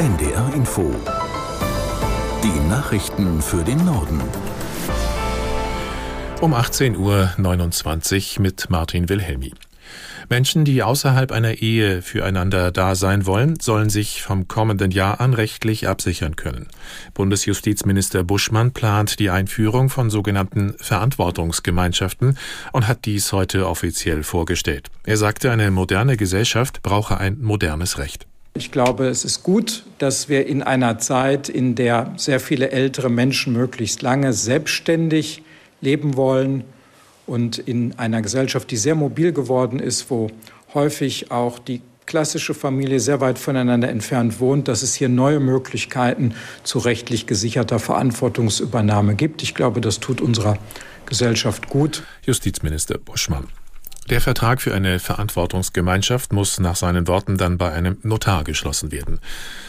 NDR Info. Die Nachrichten für den Norden. Um 18.29 Uhr mit Martin Wilhelmi. Menschen, die außerhalb einer Ehe füreinander da sein wollen, sollen sich vom kommenden Jahr an rechtlich absichern können. Bundesjustizminister Buschmann plant die Einführung von sogenannten Verantwortungsgemeinschaften und hat dies heute offiziell vorgestellt. Er sagte, eine moderne Gesellschaft brauche ein modernes Recht. Ich glaube, es ist gut, dass wir in einer Zeit, in der sehr viele ältere Menschen möglichst lange selbstständig leben wollen und in einer Gesellschaft, die sehr mobil geworden ist, wo häufig auch die klassische Familie sehr weit voneinander entfernt wohnt, dass es hier neue Möglichkeiten zu rechtlich gesicherter Verantwortungsübernahme gibt. Ich glaube, das tut unserer Gesellschaft gut. Justizminister Buschmann. Der Vertrag für eine Verantwortungsgemeinschaft muss nach seinen Worten dann bei einem Notar geschlossen werden.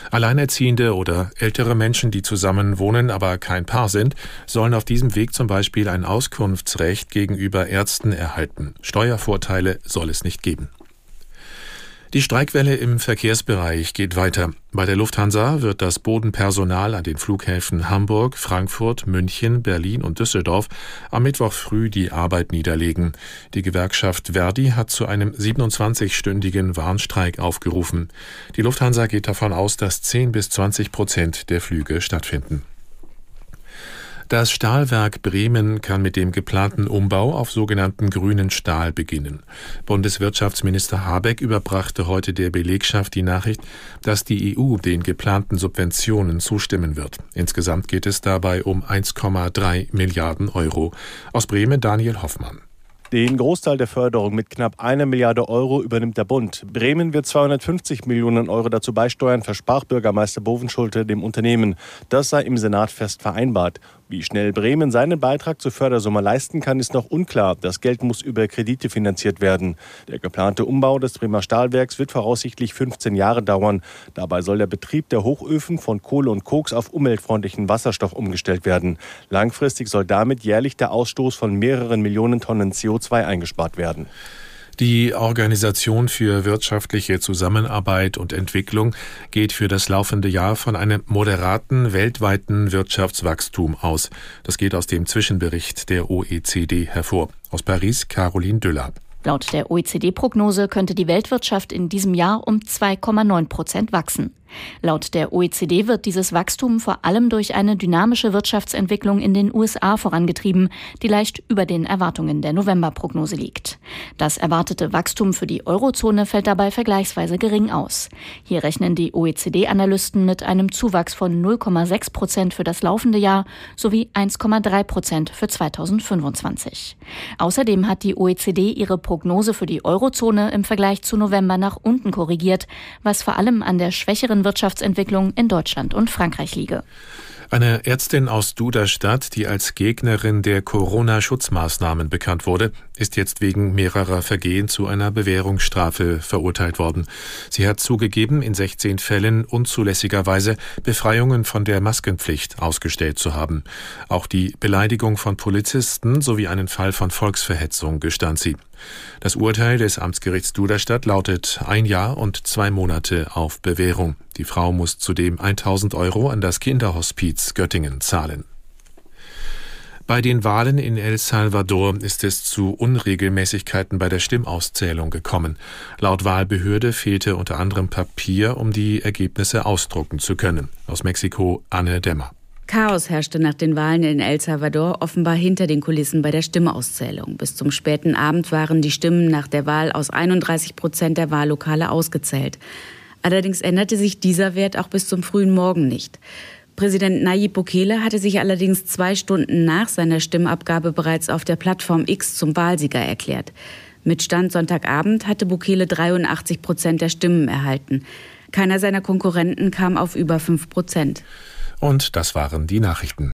Alleinerziehende oder ältere Menschen, die zusammen wohnen, aber kein Paar sind, sollen auf diesem Weg zum Beispiel ein Auskunftsrecht gegenüber Ärzten erhalten. Steuervorteile soll es nicht geben. Die Streikwelle im Verkehrsbereich geht weiter. Bei der Lufthansa wird das Bodenpersonal an den Flughäfen Hamburg, Frankfurt, München, Berlin und Düsseldorf am Mittwoch früh die Arbeit niederlegen. Die Gewerkschaft Verdi hat zu einem 27-stündigen Warnstreik aufgerufen. Die Lufthansa geht davon aus, dass 10 bis 20 Prozent der Flüge stattfinden. Das Stahlwerk Bremen kann mit dem geplanten Umbau auf sogenannten grünen Stahl beginnen. Bundeswirtschaftsminister Habeck überbrachte heute der Belegschaft die Nachricht, dass die EU den geplanten Subventionen zustimmen wird. Insgesamt geht es dabei um 1,3 Milliarden Euro. Aus Bremen Daniel Hoffmann. Den Großteil der Förderung mit knapp einer Milliarde Euro übernimmt der Bund. Bremen wird 250 Millionen Euro dazu beisteuern, versprach Bürgermeister Bovenschulte dem Unternehmen. Das sei im Senat fest vereinbart. Wie schnell Bremen seinen Beitrag zur Fördersumme leisten kann, ist noch unklar. Das Geld muss über Kredite finanziert werden. Der geplante Umbau des Bremer Stahlwerks wird voraussichtlich 15 Jahre dauern. Dabei soll der Betrieb der Hochöfen von Kohle und Koks auf umweltfreundlichen Wasserstoff umgestellt werden. Langfristig soll damit jährlich der Ausstoß von mehreren Millionen Tonnen CO2 eingespart werden. Die Organisation für wirtschaftliche Zusammenarbeit und Entwicklung geht für das laufende Jahr von einem moderaten weltweiten Wirtschaftswachstum aus. Das geht aus dem Zwischenbericht der OECD hervor. Aus Paris Caroline Düller. Laut der OECD-Prognose könnte die Weltwirtschaft in diesem Jahr um 2,9 Prozent wachsen. Laut der OECD wird dieses Wachstum vor allem durch eine dynamische Wirtschaftsentwicklung in den USA vorangetrieben, die leicht über den Erwartungen der Novemberprognose liegt. Das erwartete Wachstum für die Eurozone fällt dabei vergleichsweise gering aus. Hier rechnen die OECD-Analysten mit einem Zuwachs von 0,6 Prozent für das laufende Jahr sowie 1,3 Prozent für 2025. Außerdem hat die OECD ihre Prognose für die Eurozone im Vergleich zu November nach unten korrigiert, was vor allem an der schwächeren Wirtschaftsentwicklung in Deutschland und Frankreich liege. Eine Ärztin aus Duderstadt, die als Gegnerin der Corona-Schutzmaßnahmen bekannt wurde, ist jetzt wegen mehrerer Vergehen zu einer Bewährungsstrafe verurteilt worden. Sie hat zugegeben, in 16 Fällen unzulässigerweise Befreiungen von der Maskenpflicht ausgestellt zu haben. Auch die Beleidigung von Polizisten sowie einen Fall von Volksverhetzung gestand sie. Das Urteil des Amtsgerichts Duderstadt lautet ein Jahr und zwei Monate auf Bewährung. Die Frau muss zudem 1000 Euro an das Kinderhospiz Göttingen zahlen. Bei den Wahlen in El Salvador ist es zu Unregelmäßigkeiten bei der Stimmauszählung gekommen. Laut Wahlbehörde fehlte unter anderem Papier, um die Ergebnisse ausdrucken zu können. Aus Mexiko Anne Dämmer. Chaos herrschte nach den Wahlen in El Salvador offenbar hinter den Kulissen bei der Stimmauszählung. Bis zum späten Abend waren die Stimmen nach der Wahl aus 31 Prozent der Wahllokale ausgezählt. Allerdings änderte sich dieser Wert auch bis zum frühen Morgen nicht. Präsident Nayib Bukele hatte sich allerdings zwei Stunden nach seiner Stimmabgabe bereits auf der Plattform X zum Wahlsieger erklärt. Mit Stand Sonntagabend hatte Bukele 83 Prozent der Stimmen erhalten. Keiner seiner Konkurrenten kam auf über fünf Prozent. Und das waren die Nachrichten.